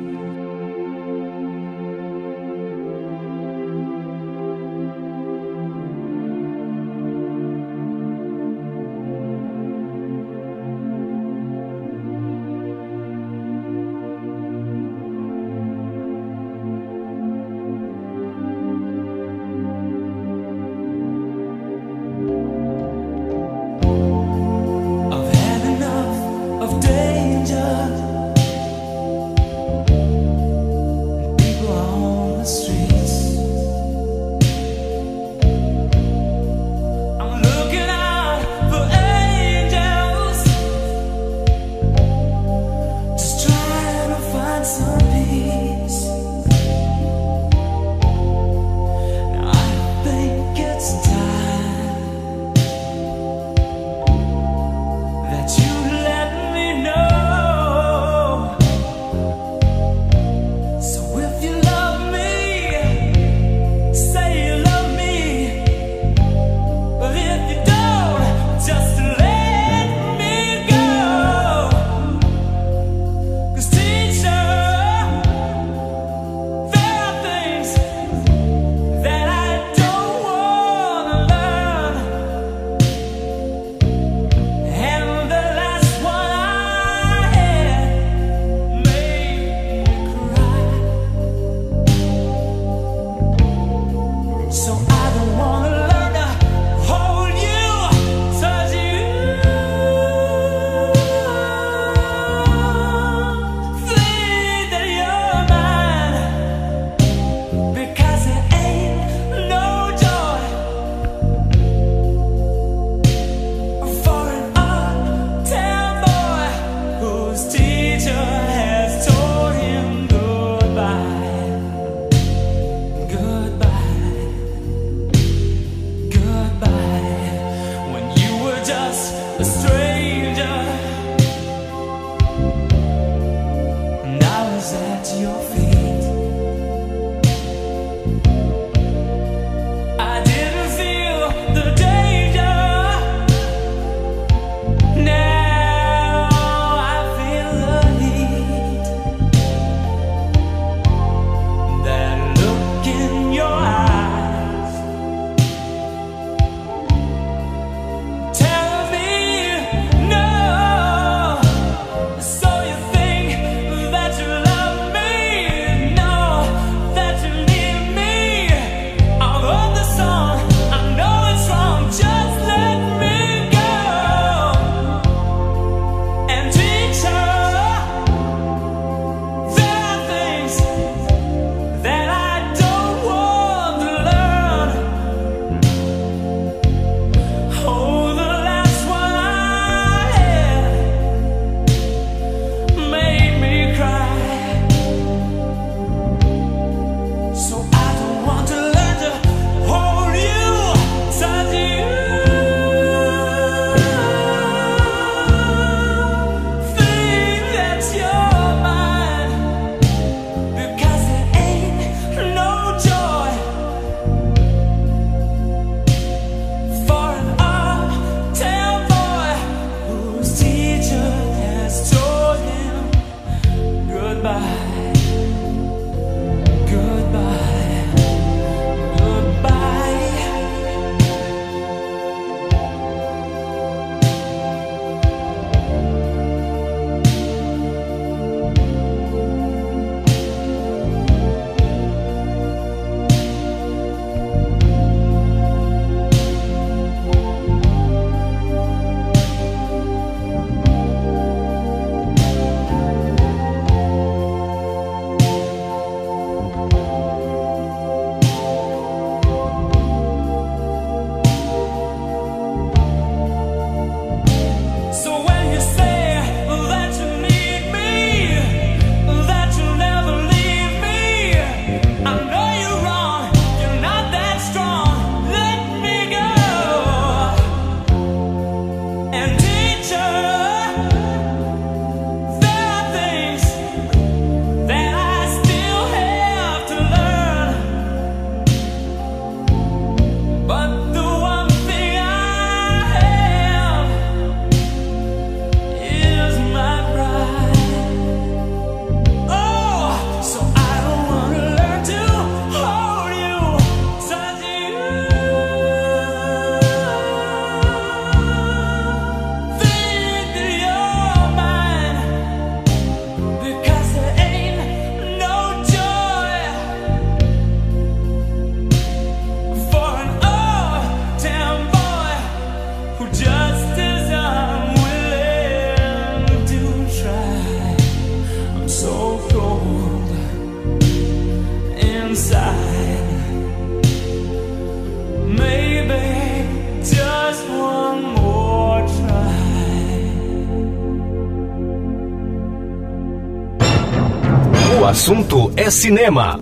Assunto é cinema.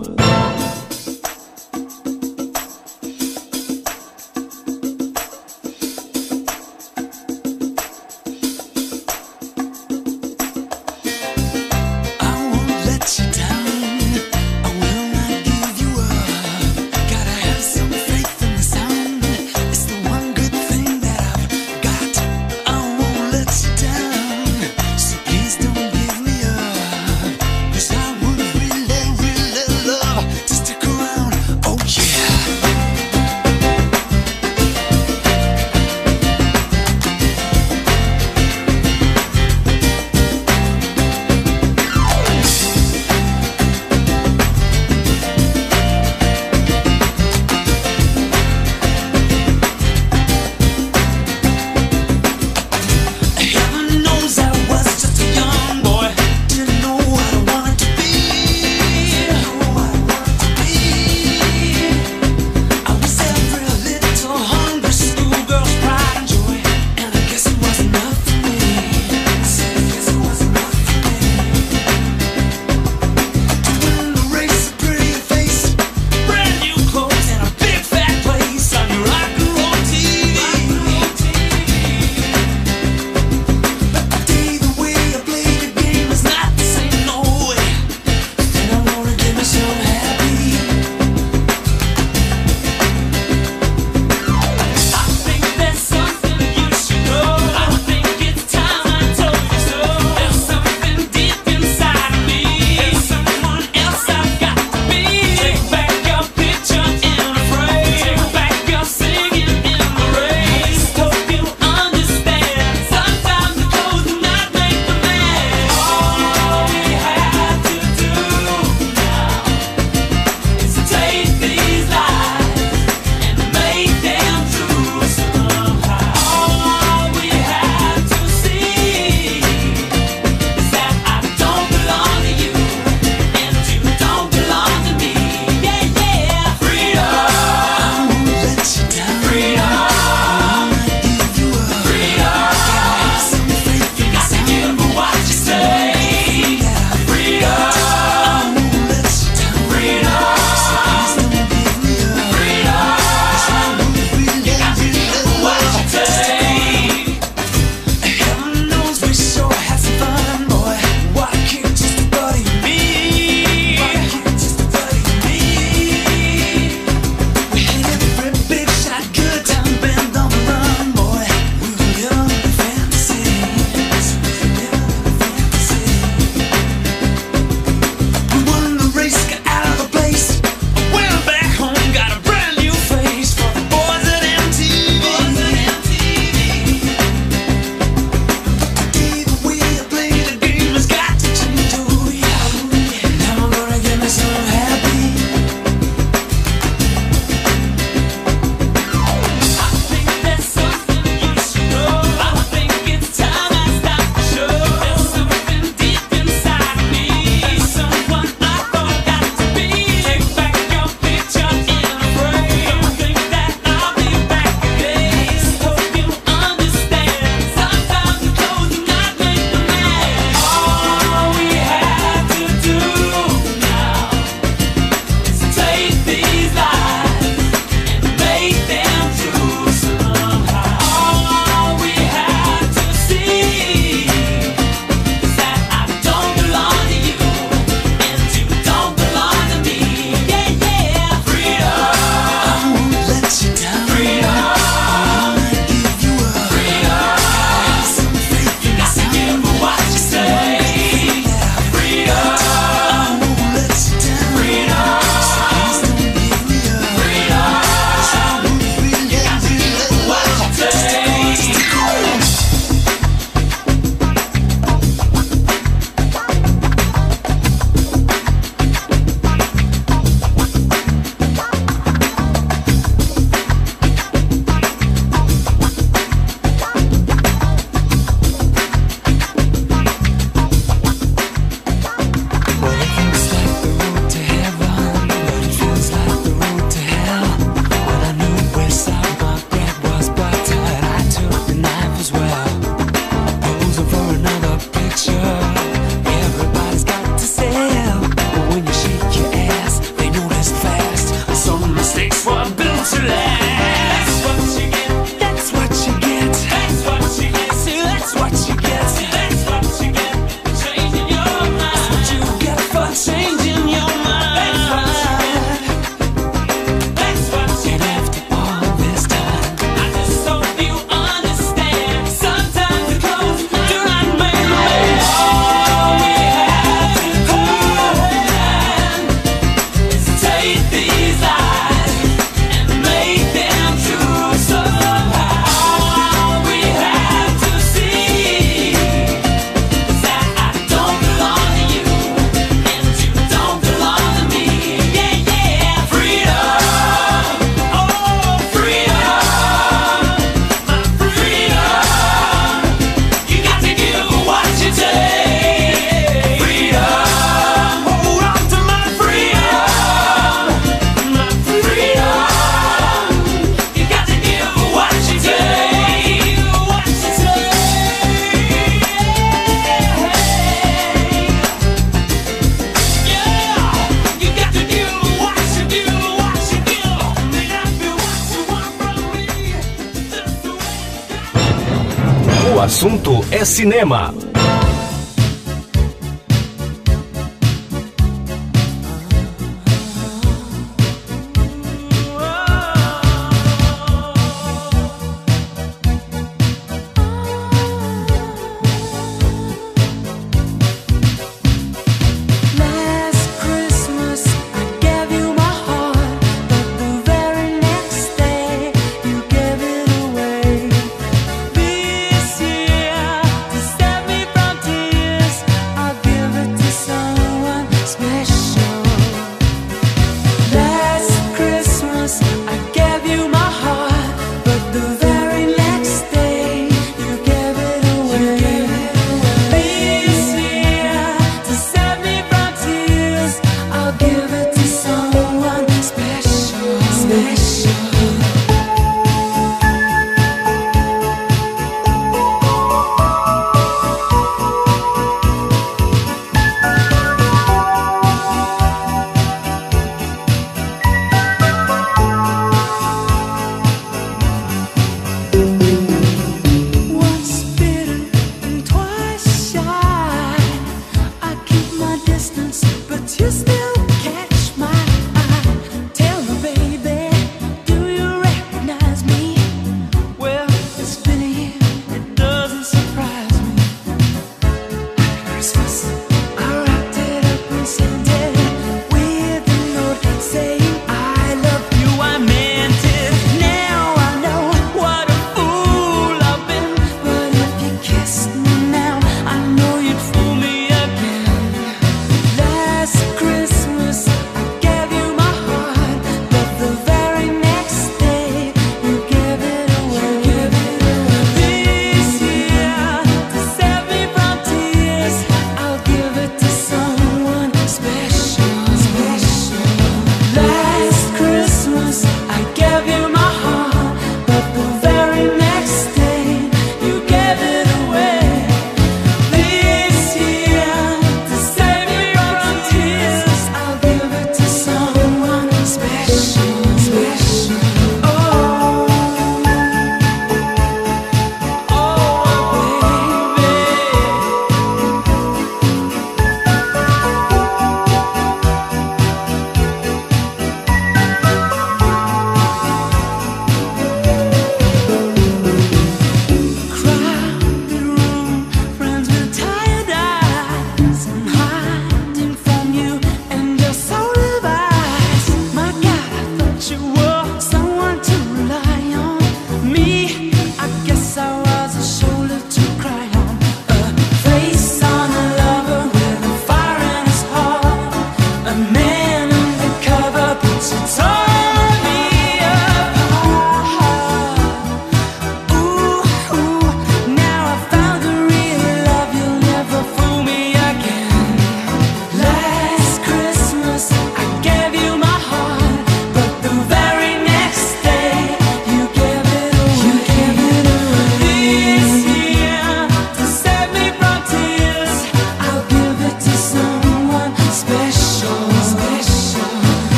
É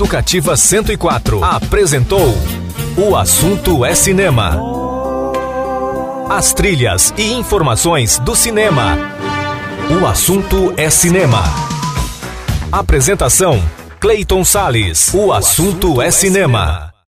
Educativa 104 apresentou O Assunto é Cinema. As trilhas e informações do cinema. O assunto é cinema. Apresentação: Clayton Sales. O assunto é cinema.